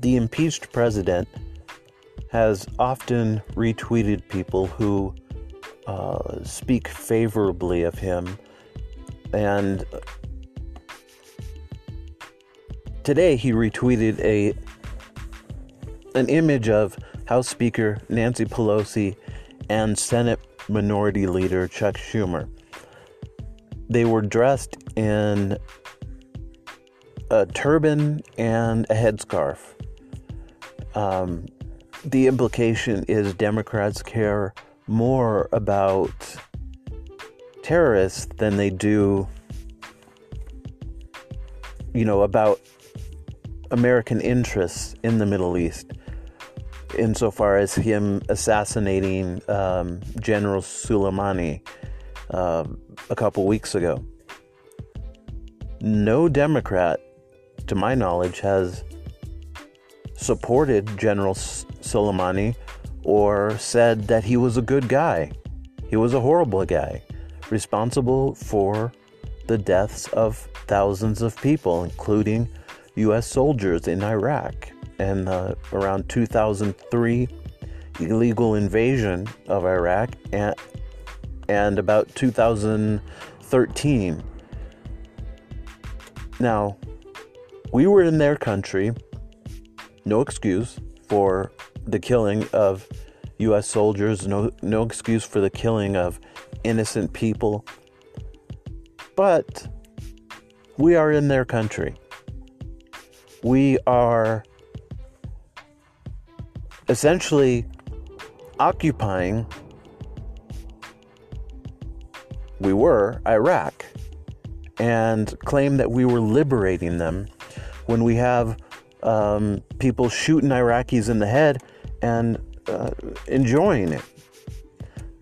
the impeached president has often retweeted people who uh, speak favorably of him. And today he retweeted a an image of House Speaker Nancy Pelosi and Senate Minority Leader Chuck Schumer. They were dressed in a turban and a headscarf. Um, the implication is Democrats care more about terrorists than they do, you know, about American interests in the Middle East, insofar as him assassinating um, General Soleimani uh, a couple weeks ago. No Democrat, to my knowledge, has supported General Soleimani or said that he was a good guy. He was a horrible guy, responsible for the deaths of thousands of people, including U.S. soldiers in Iraq, and uh, around 2003 illegal invasion of Iraq, and, and about 2013. Now, we were in their country, no excuse for the killing of U.S. soldiers, no, no excuse for the killing of innocent people. But we are in their country. We are essentially occupying, we were, Iraq, and claim that we were liberating them when we have um, people shooting Iraqis in the head and uh, enjoying it.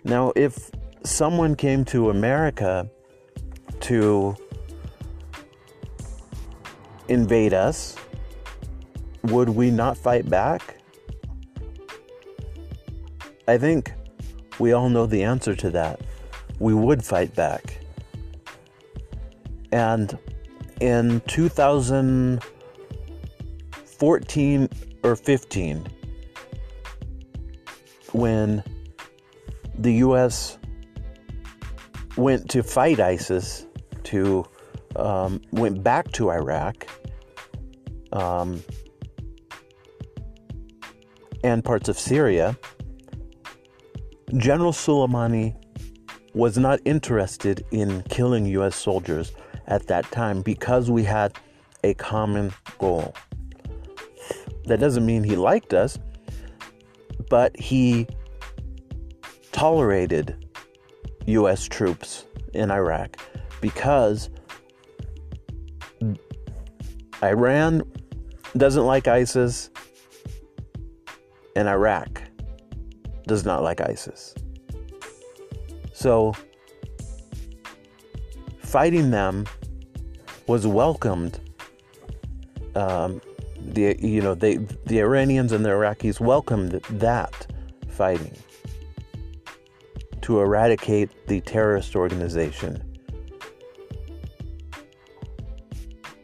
Now, if someone came to America to invade us, would we not fight back? I think we all know the answer to that. We would fight back. And in 2014 or 15, when the U.S. went to fight ISIS, to um, went back to Iraq, um, and parts of Syria, General Soleimani was not interested in killing U.S. soldiers at that time because we had a common goal. That doesn't mean he liked us but he tolerated U.S. troops in Iraq because Iran doesn't like ISIS and Iraq does not like ISIS. So fighting them was welcomed um, the you know they the Iranians and the Iraqis welcomed that fighting to eradicate the terrorist organization.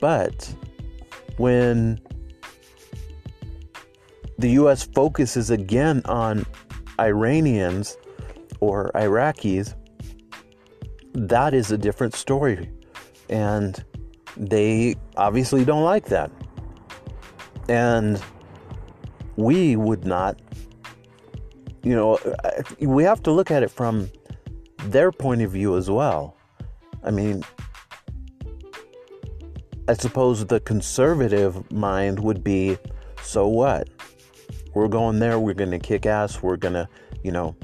But when the US focuses again on Iranians or Iraqis, that is a different story. And they obviously don't like that. And we would not, you know, uh, we have to look at it from their point of view as well. I mean, I suppose the conservative mind would be so what? We're going there, we're going to kick ass, we're going to, you know,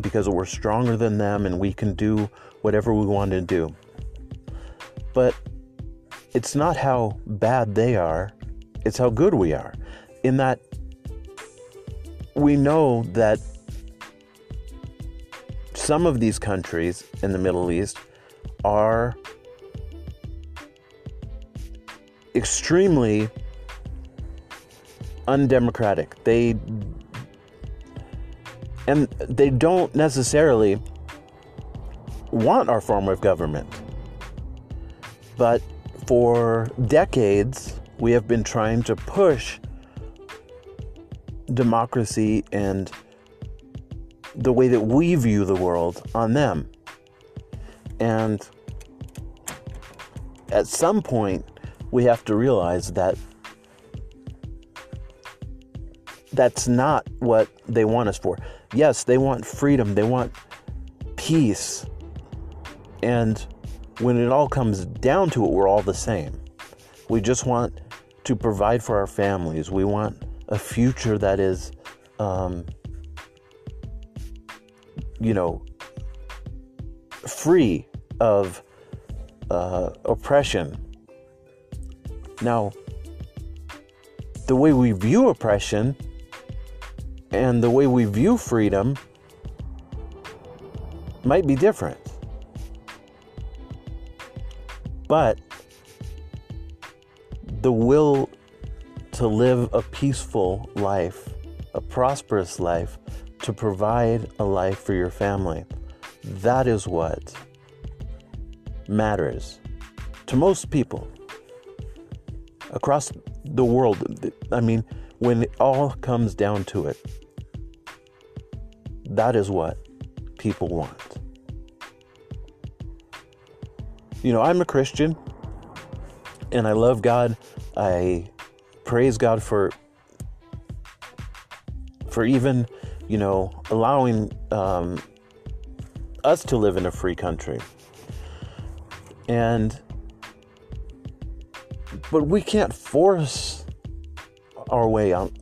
because we're stronger than them and we can do whatever we want to do. But it's not how bad they are, it's how good we are. In that we know that some of these countries in the Middle East are extremely undemocratic. They and they don't necessarily want our form of government. But for decades, we have been trying to push democracy and the way that we view the world on them. And at some point, we have to realize that that's not what they want us for. Yes, they want freedom, they want peace. And when it all comes down to it, we're all the same. We just want to provide for our families. We want a future that is, um, you know, free of uh, oppression. Now, the way we view oppression and the way we view freedom might be different. But the will to live a peaceful life, a prosperous life, to provide a life for your family, that is what matters to most people across the world. I mean, when it all comes down to it, that is what people want. You know, I'm a Christian and I love God. I praise God for for even, you know, allowing um, us to live in a free country. And but we can't force our way out.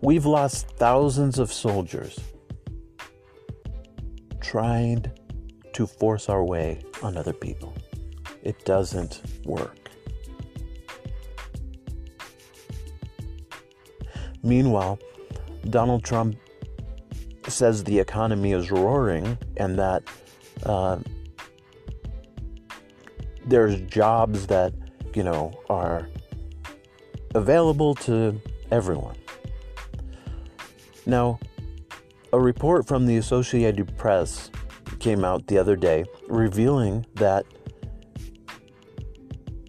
We've lost thousands of soldiers trying to force our way on other people. It doesn't work. Meanwhile, Donald Trump says the economy is roaring and that uh, there's jobs that, you know, are available to everyone. Now, a report from the Associated Press came out the other day revealing that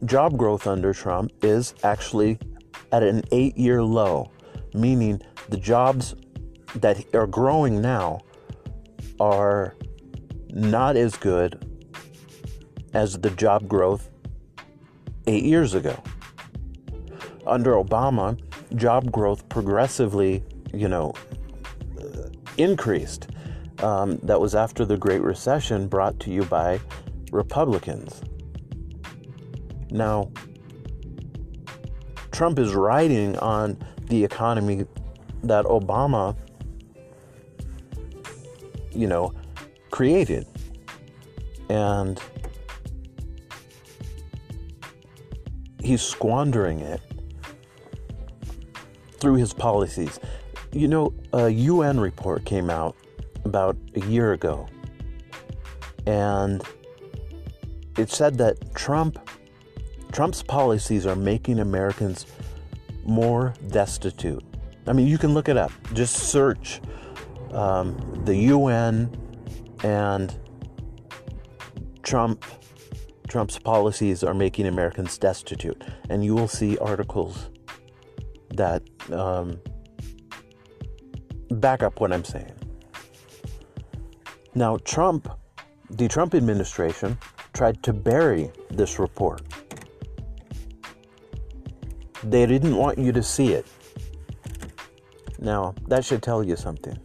job growth under Trump is actually at an eight year low, meaning the jobs that are growing now are not as good as the job growth eight years ago. Under Obama, job growth progressively, you know, increased. Um, that was after the Great Recession brought to you by Republicans. Now, Trump is riding on the economy that Obama, you know, created. And he's squandering it through his policies. You know, a UN report came out about a year ago, and it said that Trump Trump's policies are making Americans more destitute. I mean, you can look it up. Just search um, the UN and Trump. Trump's policies are making Americans destitute, and you will see articles that um, back up what I'm saying. Now, Trump, the Trump administration, tried to bury this report. They didn't want you to see it. Now, that should tell you something.